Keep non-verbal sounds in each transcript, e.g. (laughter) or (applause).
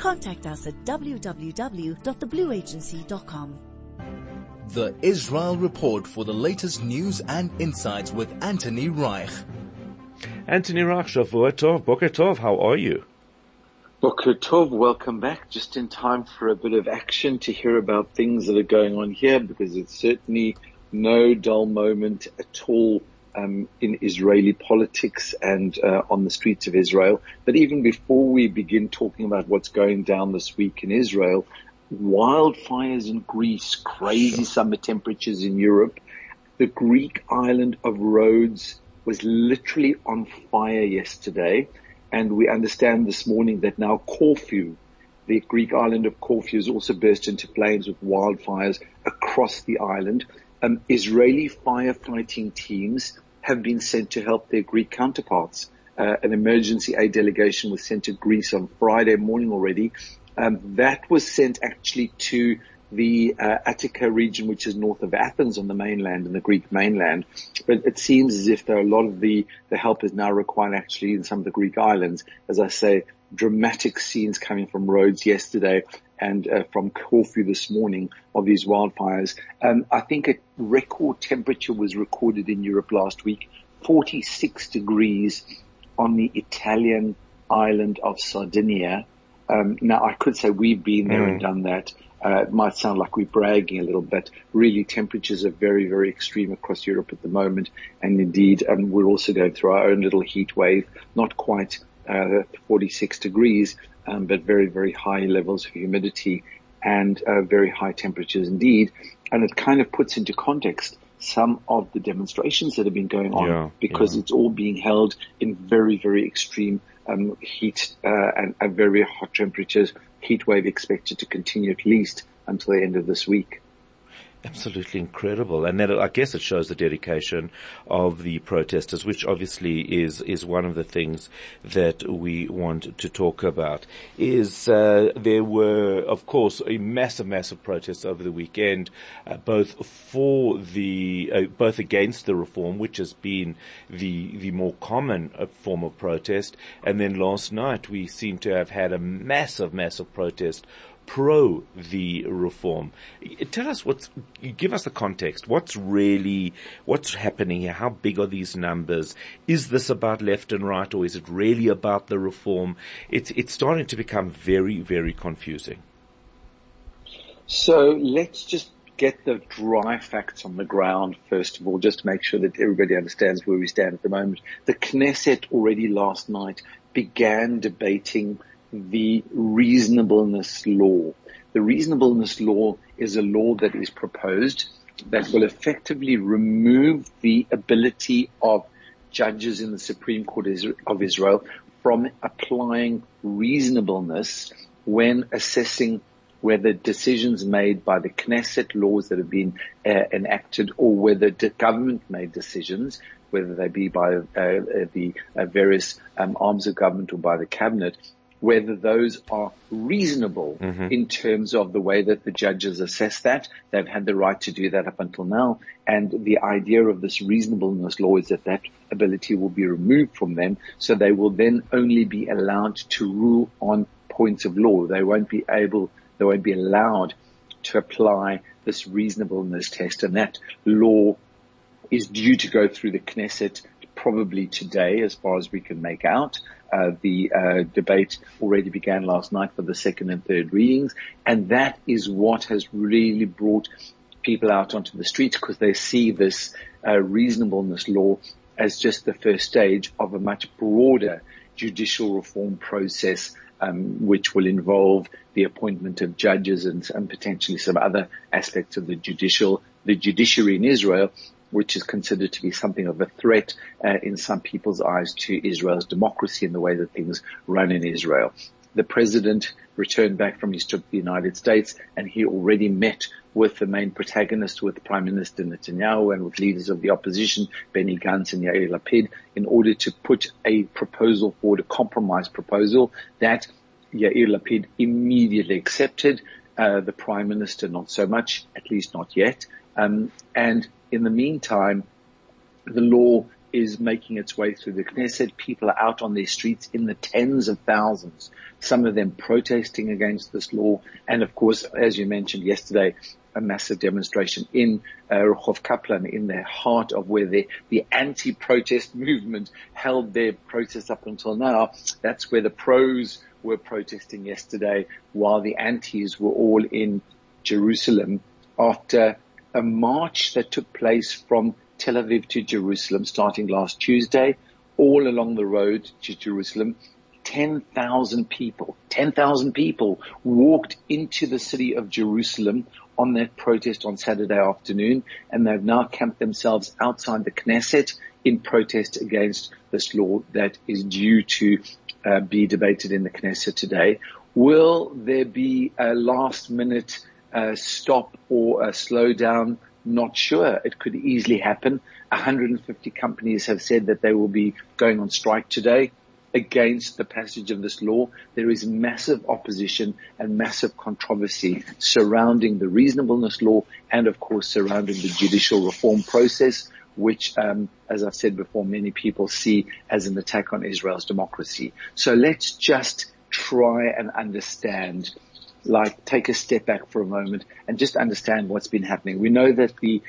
Contact us at www.theblueagency.com. The Israel Report for the latest news and insights with Anthony Reich. Anthony Reich, Shavua Tov, Boker Tov, how are you? Boker Tov, welcome back. Just in time for a bit of action to hear about things that are going on here because it's certainly no dull moment at all um, in Israeli politics and uh, on the streets of Israel. But even before we begin talking about what's going down this week in Israel, wildfires in Greece, crazy summer temperatures in Europe, the Greek island of Rhodes was literally on fire yesterday. And we understand this morning that now Corfu, the Greek island of Corfu has also burst into flames with wildfires across the island um, Israeli firefighting teams have been sent to help their Greek counterparts. Uh, an emergency aid delegation was sent to Greece on Friday morning already. Um, that was sent actually to the uh, Attica region, which is north of Athens on the mainland, in the Greek mainland. But it seems as if there are a lot of the, the help is now required actually in some of the Greek islands. As I say, dramatic scenes coming from Rhodes yesterday and uh, from Corfu this morning of these wildfires. Um, I think a record temperature was recorded in Europe last week, 46 degrees on the Italian island of Sardinia. Um, now I could say we've been there mm. and done that. Uh, it might sound like we're bragging a little bit. Really, temperatures are very, very extreme across Europe at the moment, and indeed, um, we're also going through our own little heat wave. Not quite uh, 46 degrees, um, but very, very high levels of humidity and uh, very high temperatures indeed. And it kind of puts into context some of the demonstrations that have been going on yeah, because yeah. it's all being held in very, very extreme um, heat uh, and, and very hot temperatures. Heat wave expected to continue at least until the end of this week. Absolutely incredible. And then I guess it shows the dedication of the protesters, which obviously is, is one of the things that we want to talk about. Is, uh, there were, of course, a massive, massive protests over the weekend, uh, both for the, uh, both against the reform, which has been the, the more common uh, form of protest. And then last night we seem to have had a massive, massive protest pro the reform. Tell us what's, give us the context. What's really, what's happening here? How big are these numbers? Is this about left and right or is it really about the reform? It's, it's starting to become very, very confusing. So let's just get the dry facts on the ground first of all, just to make sure that everybody understands where we stand at the moment. The Knesset already last night began debating the reasonableness law. The reasonableness law is a law that is proposed that will effectively remove the ability of judges in the Supreme Court of Israel from applying reasonableness when assessing whether decisions made by the Knesset laws that have been uh, enacted or whether the government made decisions, whether they be by uh, uh the uh, various um, arms of government or by the cabinet, whether those are reasonable mm-hmm. in terms of the way that the judges assess that. They've had the right to do that up until now. And the idea of this reasonableness law is that that ability will be removed from them. So they will then only be allowed to rule on points of law. They won't be able, they won't be allowed to apply this reasonableness test. And that law is due to go through the Knesset probably today as far as we can make out. Uh, the uh, debate already began last night for the second and third readings, and that is what has really brought people out onto the streets because they see this uh, reasonableness law as just the first stage of a much broader judicial reform process, um, which will involve the appointment of judges and, and potentially some other aspects of the judicial, the judiciary in Israel which is considered to be something of a threat uh, in some people's eyes to Israel's democracy and the way that things run in Israel. The president returned back from his trip to the United States and he already met with the main protagonist, with Prime Minister Netanyahu and with leaders of the opposition, Benny Gantz and Yair Lapid, in order to put a proposal forward, a compromise proposal that Yair Lapid immediately accepted. Uh, the Prime Minister not so much, at least not yet. Um, and in the meantime, the law is making its way through the Knesset. People are out on their streets in the tens of thousands, some of them protesting against this law. And of course, as you mentioned yesterday, a massive demonstration in uh, Kaplan, in the heart of where the, the anti-protest movement held their protests up until now. That's where the pros were protesting yesterday, while the antis were all in Jerusalem after a march that took place from Tel Aviv to Jerusalem starting last Tuesday, all along the road to Jerusalem. 10,000 people, 10,000 people walked into the city of Jerusalem on that protest on Saturday afternoon, and they've now camped themselves outside the Knesset in protest against this law that is due to uh, be debated in the Knesset today. Will there be a last minute stop or a slowdown? Not sure. It could easily happen. 150 companies have said that they will be going on strike today against the passage of this law. There is massive opposition and massive controversy surrounding the reasonableness law and of course surrounding the judicial reform process, which, um, as I've said before, many people see as an attack on Israel's democracy. So let's just try and understand like take a step back for a moment and just understand what's been happening. We know that the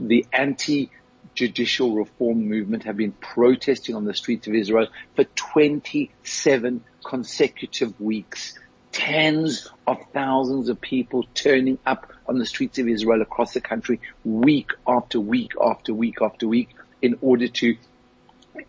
the anti judicial reform movement have been protesting on the streets of Israel for 27 consecutive weeks. Tens of thousands of people turning up on the streets of Israel across the country week after week after week after week in order to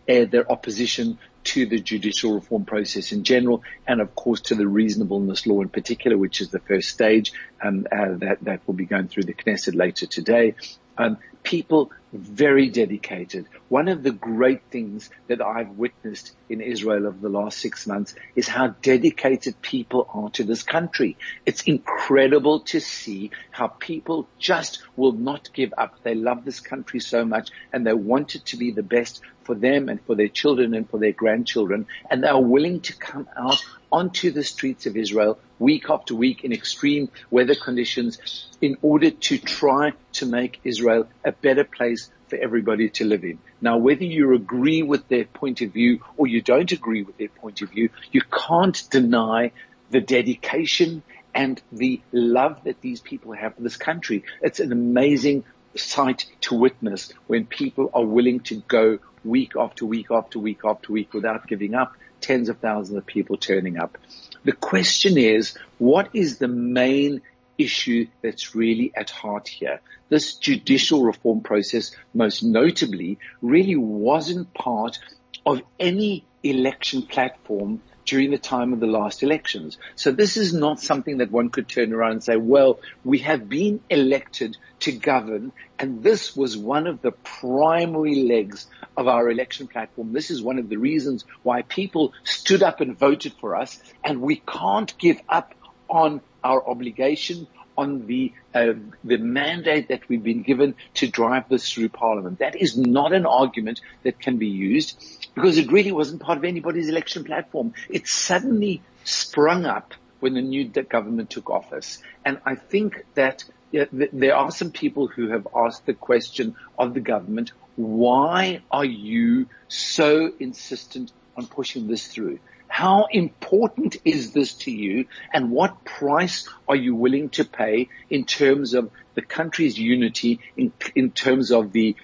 air their opposition to the judicial reform process in general, and of course to the reasonableness law in particular, which is the first stage um, uh, that that will be going through the Knesset later today. Um, people very dedicated. One of the great things that I've witnessed in Israel over the last six months is how dedicated people are to this country. It's incredible to see how people just will not give up. They love this country so much and they want it to be the best for them and for their children and for their grandchildren. And they are willing to come out onto the streets of Israel week after week in extreme weather conditions in order to try to make Israel a better place for everybody to live in. Now, whether you agree with their point of view or you don't agree with their point of view, you can't deny the dedication and the love that these people have for this country. It's an amazing sight to witness when people are willing to go week after week after week after week without giving up tens of thousands of people turning up. The question is, what is the main issue that's really at heart here? This judicial reform process, most notably, really wasn't part of any election platform during the time of the last elections. So this is not something that one could turn around and say, well, we have been elected to govern and this was one of the primary legs of our election platform. This is one of the reasons why people stood up and voted for us and we can't give up on our obligation on the uh, the mandate that we've been given to drive this through Parliament. That is not an argument that can be used because it really wasn't part of anybody's election platform. It suddenly sprung up when the new government took office, and I think that yeah, there are some people who have asked the question of the government, why are you so insistent on pushing this through? How important is this to you and what price are you willing to pay in terms of the country's unity, in, in terms of the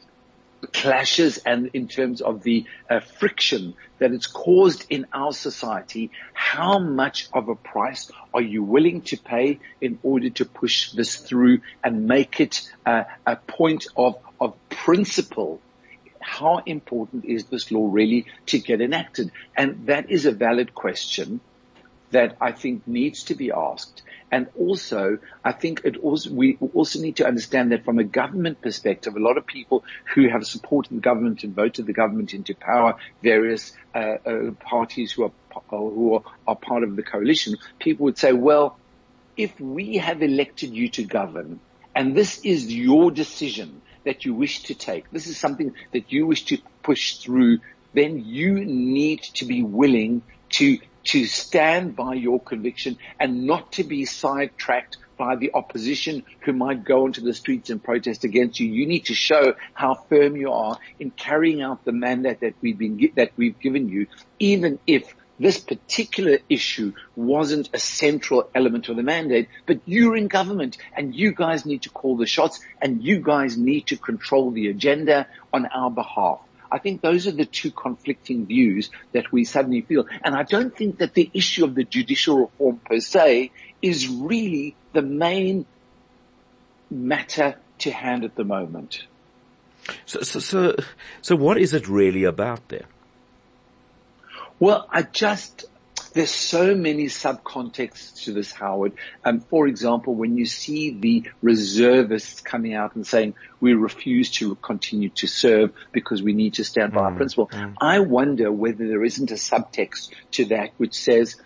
clashes and in terms of the uh, friction that it's caused in our society, how much of a price are you willing to pay in order to push this through and make it uh, a point of, of principle? How important is this law really to get enacted? And that is a valid question that I think needs to be asked. And also, I think it also, we also need to understand that from a government perspective, a lot of people who have supported the government and voted the government into power, various uh, uh, parties who are who are, are part of the coalition, people would say, well, if we have elected you to govern, and this is your decision that you wish to take, this is something that you wish to push through, then you need to be willing to to stand by your conviction and not to be sidetracked by the opposition who might go into the streets and protest against you. You need to show how firm you are in carrying out the mandate that we've been, that we've given you, even if this particular issue wasn't a central element of the mandate, but you're in government and you guys need to call the shots and you guys need to control the agenda on our behalf. I think those are the two conflicting views that we suddenly feel. And I don't think that the issue of the judicial reform per se is really the main matter to hand at the moment. So, so, so, so what is it really about there? Well, I just, there's so many subcontexts to this, Howard. Um, for example, when you see the reservists coming out and saying we refuse to continue to serve because we need to stand by mm, our principle, mm. I wonder whether there isn't a subtext to that which says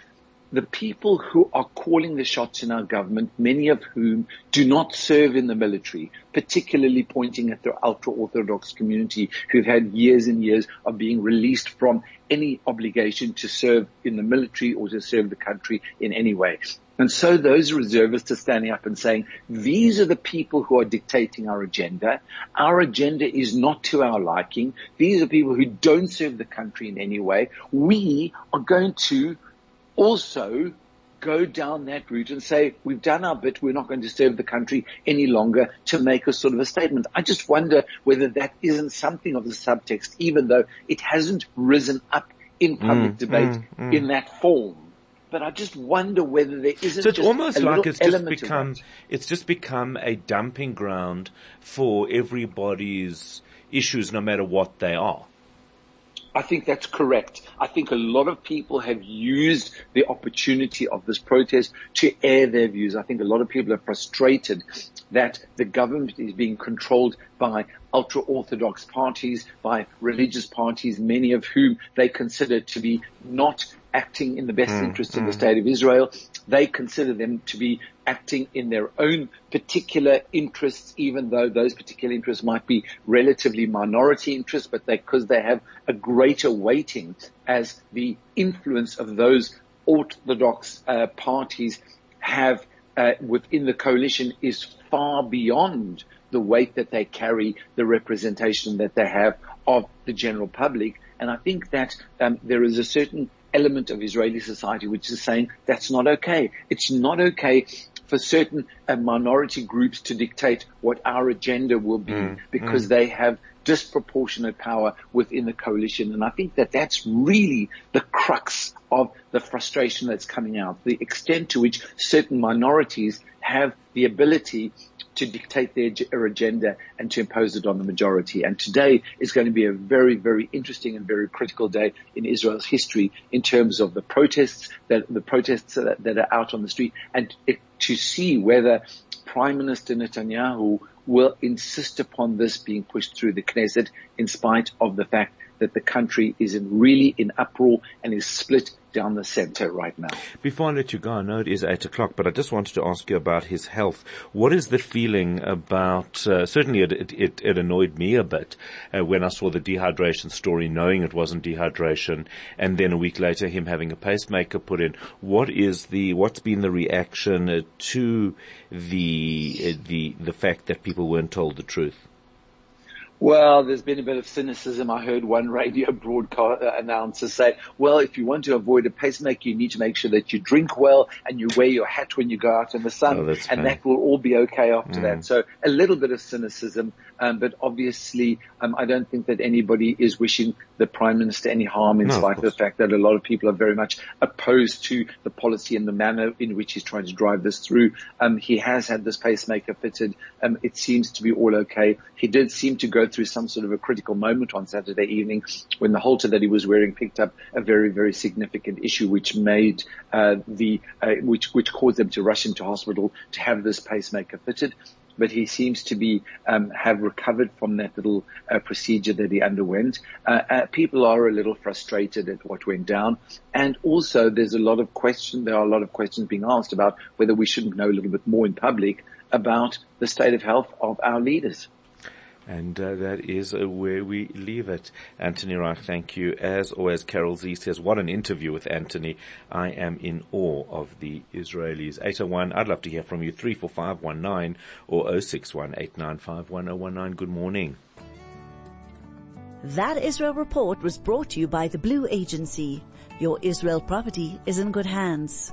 the people who are calling the shots in our government, many of whom do not serve in the military, particularly pointing at the ultra-Orthodox community who've had years and years of being released from any obligation to serve in the military or to serve the country in any way. And so those reservists are standing up and saying, these are the people who are dictating our agenda. Our agenda is not to our liking. These are people who don't serve the country in any way. We are going to also go down that route and say, we've done our bit, we're not going to serve the country any longer to make a sort of a statement. I just wonder whether that isn't something of the subtext, even though it hasn't risen up in public mm, debate mm, mm. in that form. But I just wonder whether there isn't. So it's almost like it's just become it's just become a dumping ground for everybody's issues, no matter what they are. I think that's correct. I think a lot of people have used the opportunity of this protest to air their views. I think a lot of people are frustrated that the government is being controlled by ultra orthodox parties, by religious parties, many of whom they consider to be not acting in the best mm, interest of the mm. state of Israel. They consider them to be acting in their own particular interests, even though those particular interests might be relatively minority interests, but they, because they have a greater weighting as the influence of those orthodox uh, parties have uh, within the coalition is far beyond the weight that they carry, the representation that they have of the general public. And I think that um, there is a certain element of Israeli society which is saying that's not okay. It's not okay for certain uh, minority groups to dictate what our agenda will be mm, because mm. they have disproportionate power within the coalition. And I think that that's really the crux of the frustration that's coming out, the extent to which certain minorities have the ability to dictate their agenda and to impose it on the majority. And today is going to be a very, very interesting and very critical day in Israel's history in terms of the protests that the protests that, that are out on the street and to see whether Prime Minister Netanyahu will insist upon this being pushed through the Knesset in spite of the fact that the country is in really in uproar and is split down the center right now. Before I let you go, I know it is eight o'clock, but I just wanted to ask you about his health. What is the feeling about, uh, certainly it, it, it, annoyed me a bit uh, when I saw the dehydration story, knowing it wasn't dehydration, and then a week later him having a pacemaker put in. What is the, what's been the reaction uh, to the, uh, the, the fact that people weren't told the truth? Well, there's been a bit of cynicism. I heard one radio (laughs) broadcast uh, announcer say, well, if you want to avoid a pacemaker, you need to make sure that you drink well and you wear your hat when you go out in the sun oh, and that will all be okay after mm. that. So a little bit of cynicism. Um, but obviously, um, I don't think that anybody is wishing the prime minister any harm in no, spite of, of, the fact that a lot of people are very much opposed to the policy and the manner in which he's trying to drive this through. Um, he has had this pacemaker fitted. Um, it seems to be all okay. He did seem to go through some sort of a critical moment on Saturday evening when the Holter that he was wearing picked up a very, very significant issue, which made uh, the uh, which which caused them to rush into hospital to have this pacemaker fitted but he seems to be um, have recovered from that little uh, procedure that he underwent. Uh, uh, people are a little frustrated at what went down, and also there's a lot of question. There are a lot of questions being asked about whether we shouldn't know a little bit more in public about the state of health of our leaders. And uh, that is uh, where we leave it. Anthony Reich, thank you. As always, Carol Z says, what an interview with Anthony. I am in awe of the Israelis. 801, I'd love to hear from you. 34519 or 0618951019. Good morning. That Israel report was brought to you by the Blue Agency. Your Israel property is in good hands.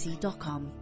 bbc.com.